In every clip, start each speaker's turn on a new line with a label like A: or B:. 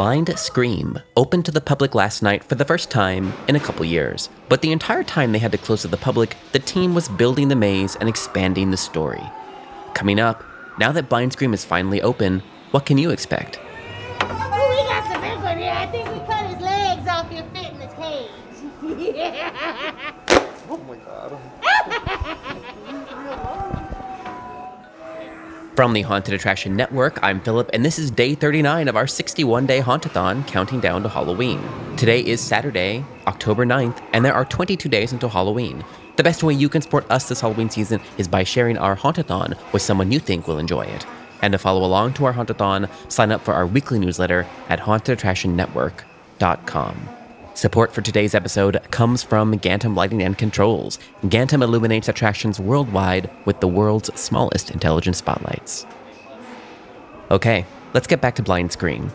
A: Blind Scream opened to the public last night for the first time in a couple years. But the entire time they had to close to the public, the team was building the maze and expanding the story. Coming up, now that Blind Scream is finally open, what can you expect?
B: Oh, we got some ink on here. I think we cut his legs off here fit in the cage.
C: Oh my god.
A: From the Haunted Attraction Network, I'm Philip, and this is day 39 of our 61 day Hauntathon counting down to Halloween. Today is Saturday, October 9th, and there are 22 days until Halloween. The best way you can support us this Halloween season is by sharing our Hauntathon with someone you think will enjoy it. And to follow along to our Hauntathon, sign up for our weekly newsletter at hauntedattractionnetwork.com. Support for today's episode comes from Gantom Lighting and Controls. Gantom illuminates attractions worldwide with the world's smallest intelligent spotlights. Okay, let's get back to Blind Scream.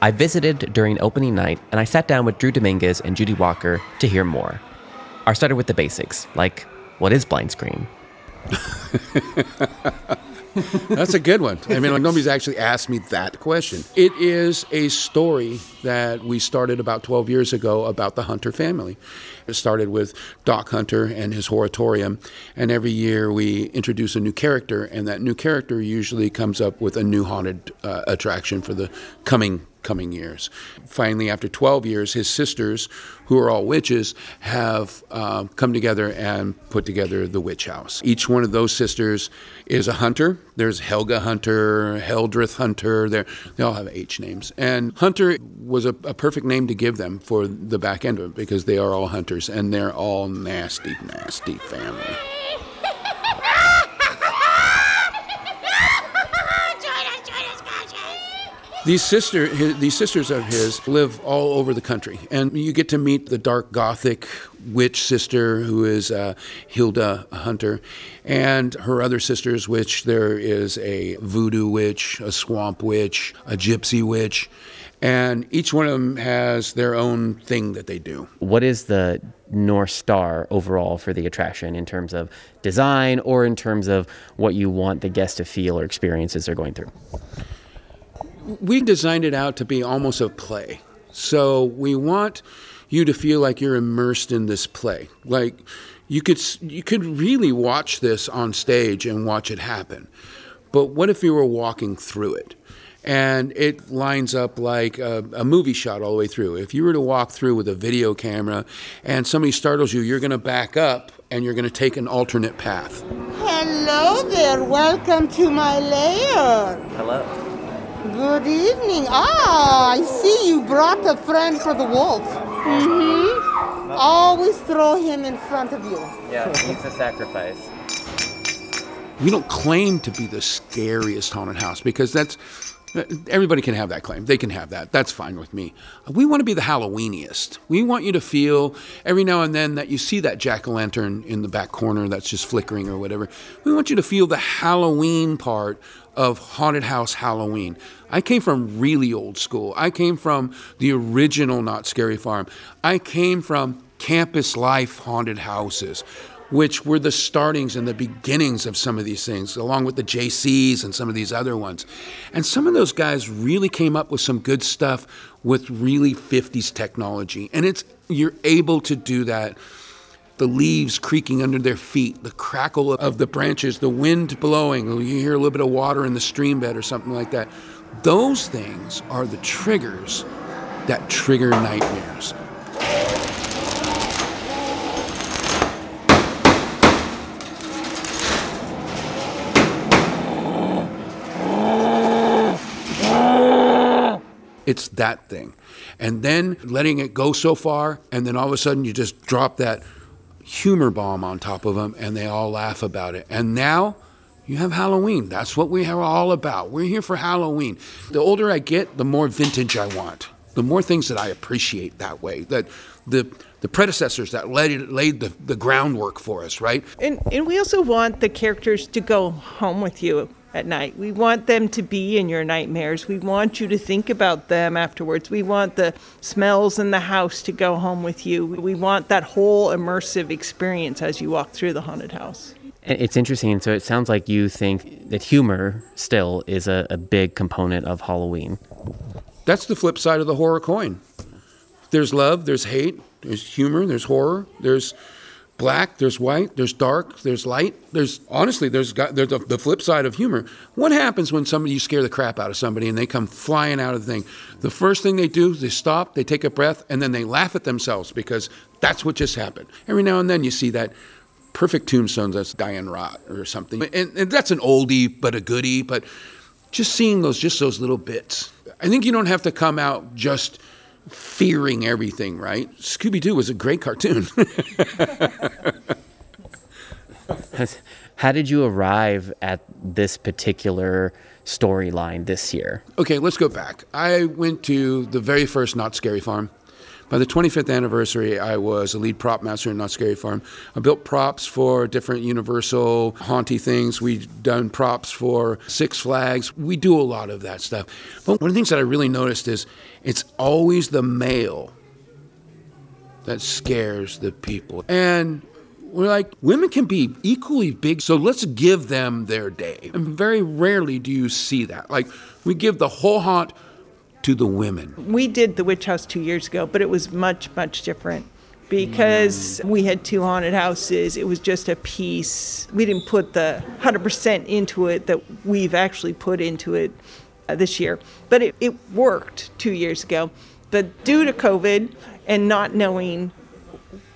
A: I visited during opening night and I sat down with Drew Dominguez and Judy Walker to hear more. I started with the basics, like what is Blind Scream?
C: That's a good one. I mean, like nobody's actually asked me that question. It is a story that we started about 12 years ago about the Hunter family. It started with Doc Hunter and his Horatorium, and every year we introduce a new character, and that new character usually comes up with a new haunted uh, attraction for the coming coming years. Finally, after 12 years, his sisters, who are all witches, have uh, come together and put together the witch house. Each one of those sisters is a hunter. There's Helga Hunter, Heldrith Hunter. They're, they all have H names. And Hunter was a, a perfect name to give them for the back end of it because they are all hunters and they're all nasty, nasty family. These sister, his, these sisters of his live all over the country, and you get to meet the dark Gothic witch sister who is uh, Hilda Hunter, and her other sisters, which there is a voodoo witch, a swamp witch, a gypsy witch, and each one of them has their own thing that they do.
A: What is the North Star overall for the attraction in terms of design or in terms of what you want the guests to feel or experiences they're going through?
C: we designed it out to be almost a play. So we want you to feel like you're immersed in this play. Like you could you could really watch this on stage and watch it happen. But what if you were walking through it? And it lines up like a, a, movie shot all the way through. If you were to walk through with a video camera and somebody startles you, you're going to back up and you're going to take an alternate path.
B: Hello there. Welcome to my lair.
A: Hello.
B: Good evening. Ah, I see you brought a friend for the wolf. Mm-hmm. Always throw him in front of you.
A: Yeah, he's a sacrifice.
C: We don't claim to be the scariest haunted house because that's everybody can have that claim. They can have that. That's fine with me. We want to be the Halloweeniest. We want you to feel every now and then that you see that jack o' lantern in the back corner that's just flickering or whatever. We want you to feel the Halloween part of Haunted House Halloween. I came from really old school. I came from the original Knott's Scary Farm. I came from campus life haunted houses, which were the startings and the beginnings of some of these things, along with the JCs and some of these other ones. And some of those guys really came up with some good stuff with really 50s technology. And it's you're able to do that the leaves creaking under their feet, the crackle of the branches, the wind blowing, you hear a little bit of water in the stream bed or something like that. Those things are the triggers that trigger nightmares. It's that thing. And then letting it go so far, and then all of a sudden you just drop that humor bomb on top of them, and they all laugh about it. And now you have Halloween. That's what we are all about. We're here for Halloween. The older I get, the more vintage I want. The more things that I appreciate that way. That the the predecessors that laid laid the, the groundwork for us, right?
D: And and we also want the characters to go home with you at night. We want them to be in your nightmares. We want you to think about them afterwards. We want the smells in the house to go home with you. We want that whole immersive experience as you walk through the haunted house.
A: It's interesting. So it sounds like you think that humor still is a, a big component of Halloween.
C: That's the flip side of the horror coin. There's love, there's hate, there's humor, there's horror, there's black, there's white, there's dark, there's light. There's honestly, there's, got, there's the, the flip side of humor. What happens when somebody you scare the crap out of somebody and they come flying out of the thing? The first thing they do they stop, they take a breath, and then they laugh at themselves because that's what just happened. Every now and then you see that perfect tombstone that's Diane Rott or something, and, and that's an oldie but a goodie. But just seeing those, just those little bits. I think you don't have to come out just fearing everything, right? Scooby Doo was a great cartoon.
A: How did you arrive at this particular storyline this year?
C: okay, let's go back. I went to the very first Knott's Scary Farm. By the 25th anniversary, I was a lead prop master in Knott's Scary Farm. I built props for different Universal haunty things. We've done props for Six Flags. We do a lot of that stuff. But one of the things that I really noticed is it's always the male that scares the people. And we're like, women can be equally big, so let's give them their day. And very rarely do you see that. Like, we give the whole haunt to the women.
D: We did the witch house two years ago, but it was much, much different because we had two haunted houses. It was just a piece. We didn't put the 100% into it that we've actually put into it uh, this year. But it, it worked two years ago. But due to COVID and not knowing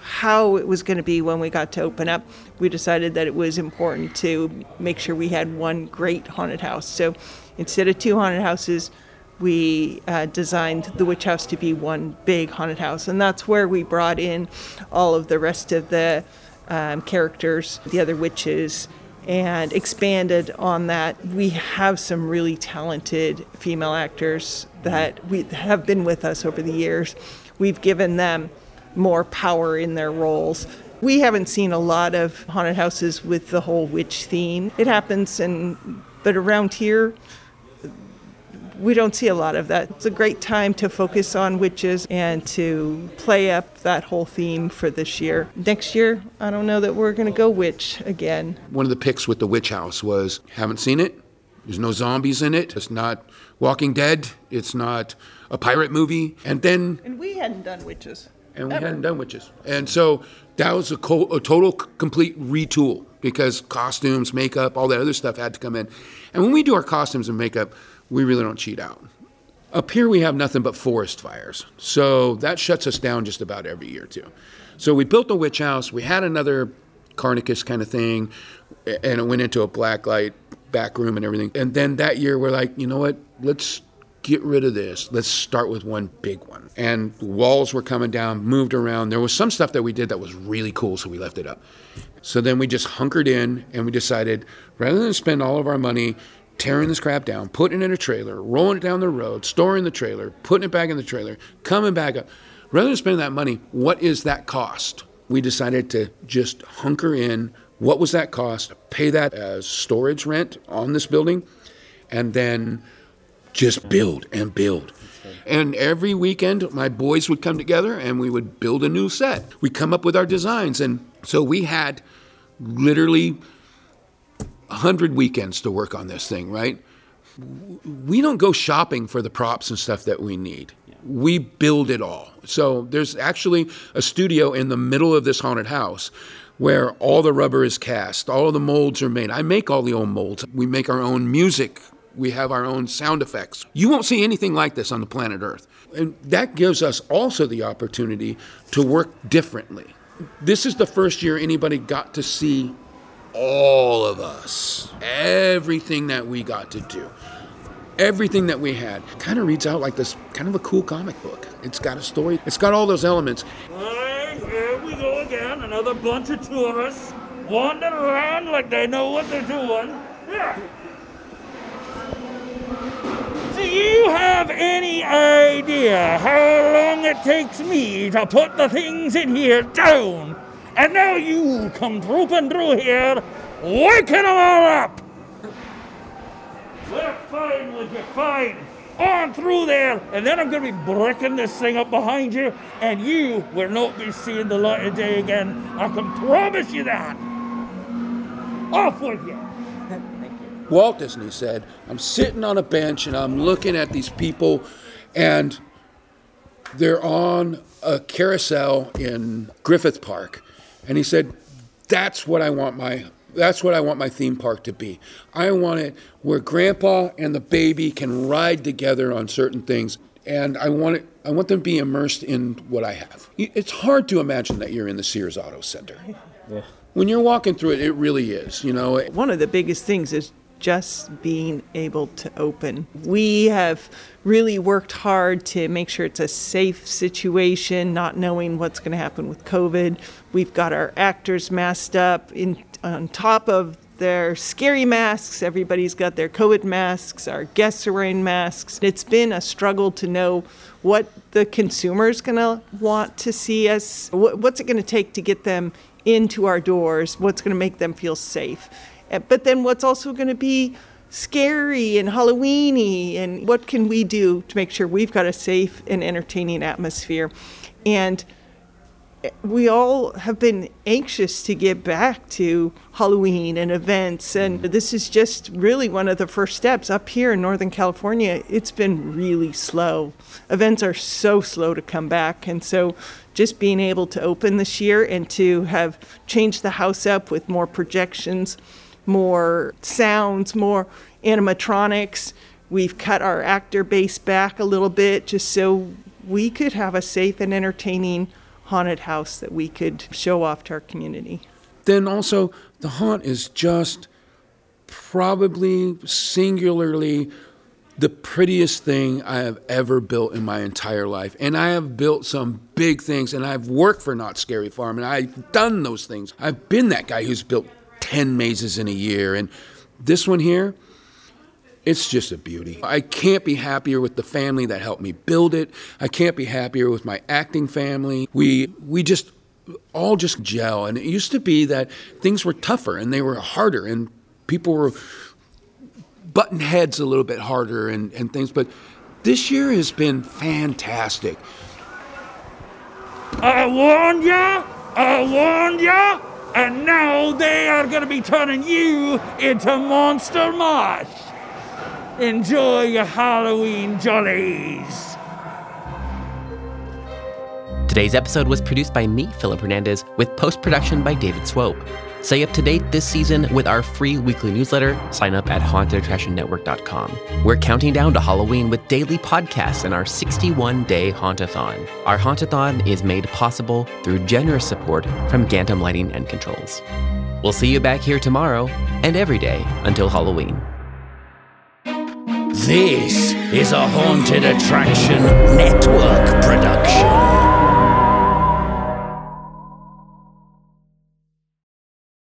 D: how it was going to be when we got to open up, we decided that it was important to make sure we had one great haunted house. So instead of two haunted houses, we uh, designed the witch house to be one big haunted house. And that's where we brought in all of the rest of the um, characters, the other witches, and expanded on that. We have some really talented female actors that we have been with us over the years. We've given them more power in their roles. We haven't seen a lot of haunted houses with the whole witch theme. It happens, and but around here, we don't see a lot of that. It's a great time to focus on witches and to play up that whole theme for this year. Next year, I don't know that we're going to go witch again.
C: One of the picks with the witch house was haven't seen it. There's no zombies in it. It's not Walking Dead. It's not a pirate movie. And then
D: And we hadn't done witches.
C: And we
D: Ever.
C: hadn't done witches. And so that was a, co- a total complete retool because costumes, makeup, all that other stuff had to come in. And when we do our costumes and makeup, we really don't cheat out. Up here, we have nothing but forest fires. So that shuts us down just about every year, too. So we built a witch house. We had another Carnicus kind of thing, and it went into a black light back room and everything. And then that year, we're like, you know what? Let's get rid of this. Let's start with one big one. And walls were coming down, moved around. There was some stuff that we did that was really cool, so we left it up. So then we just hunkered in and we decided rather than spend all of our money tearing this crap down, putting it in a trailer, rolling it down the road, storing the trailer, putting it back in the trailer, coming back up, rather than spending that money, what is that cost? We decided to just hunker in. What was that cost? Pay that as storage rent on this building, and then just build and build. And every weekend, my boys would come together and we would build a new set. We'd come up with our designs. And so we had literally 100 weekends to work on this thing, right? We don't go shopping for the props and stuff that we need. We build it all. So there's actually a studio in the middle of this haunted house where all the rubber is cast, all the molds are made. I make all the old molds. We make our own music. We have our own sound effects. You won't see anything like this on the planet Earth. And that gives us also the opportunity to work differently. This is the first year anybody got to see all of us, everything that we got to do, everything that we had. Kind of reads out like this kind of a cool comic book. It's got a story, it's got all those elements.
E: Here we go again. Another bunch of tourists wandering around like they know what they're doing. Yeah. You have any idea how long it takes me to put the things in here down? And now you come trooping through here, waking them all up. We're fine you, fine. On through there, and then I'm gonna be breaking this thing up behind you, and you will not be seeing the light of day again. I can promise you that. Off with you.
C: Walt Disney said, I'm sitting on a bench and I'm looking at these people, and they're on a carousel in Griffith Park. And he said, That's what I want my. That's what I want my theme park to be. I want it where grandpa and the baby can ride together on certain things. And I want it I want them to be immersed in what I have. It's hard to imagine that you're in the Sears Auto Center. When you're walking through it, it really is, you know.
D: One of the biggest things is just being able to open. We have really worked hard to make sure it's a safe situation, not knowing what's going to happen with COVID. We've got our actors masked up in on top of their scary masks. Everybody's got their COVID masks. Our guests are wearing masks. It's been a struggle to know what the consumer is going to want to see us. What's it going to take to get them into our doors? What's going to make them feel safe? Eh, but then what's also going to be scary and Halloweeny, and what can we do to make sure we've got a safe and entertaining atmosphere? And we all have been anxious to get back to Halloween and events, and this is just really one of the first steps. Up here in Northern California, it's been really slow. Events are so slow to come back, and so just being able to open this year and to have changed the house up with more projections, more sounds, more animatronics. We've cut our actor base back a little bit just so we could have a safe and entertaining haunted house that we could show off to our community.
C: Then also, the haunt is just probably singularly the prettiest thing I have ever built in my entire life. And I have built some big things, and I've worked for Knott's Scary Farm, and I've done those things. I've been that guy who's built 10 mazes in a year. And this one here, it's just a beauty. I can't be happier with the family that helped me build it. I can't be happier with my acting family. We we just all just gel. And it used to be that things were tougher and they were harder and people were button heads a little bit harder and, and things. But this year has been fantastic.
E: I warned ya! I warned ya! And now they are gonna be turning you into Monster Mush! Enjoy your Halloween jollies!
A: Today's episode was produced by me, Philip Hernandez, with post production by David Swope. Stay up to date this season with our free weekly newsletter. Sign up at hauntedattractionnetwork.com. We're counting down to Halloween with daily podcasts and our 61 day Hauntathon. Our Hauntathon is made possible through generous support from Gantom Lighting and Controls. We'll see you back here tomorrow and every day until Halloween.
F: This is a Haunted Attraction Network.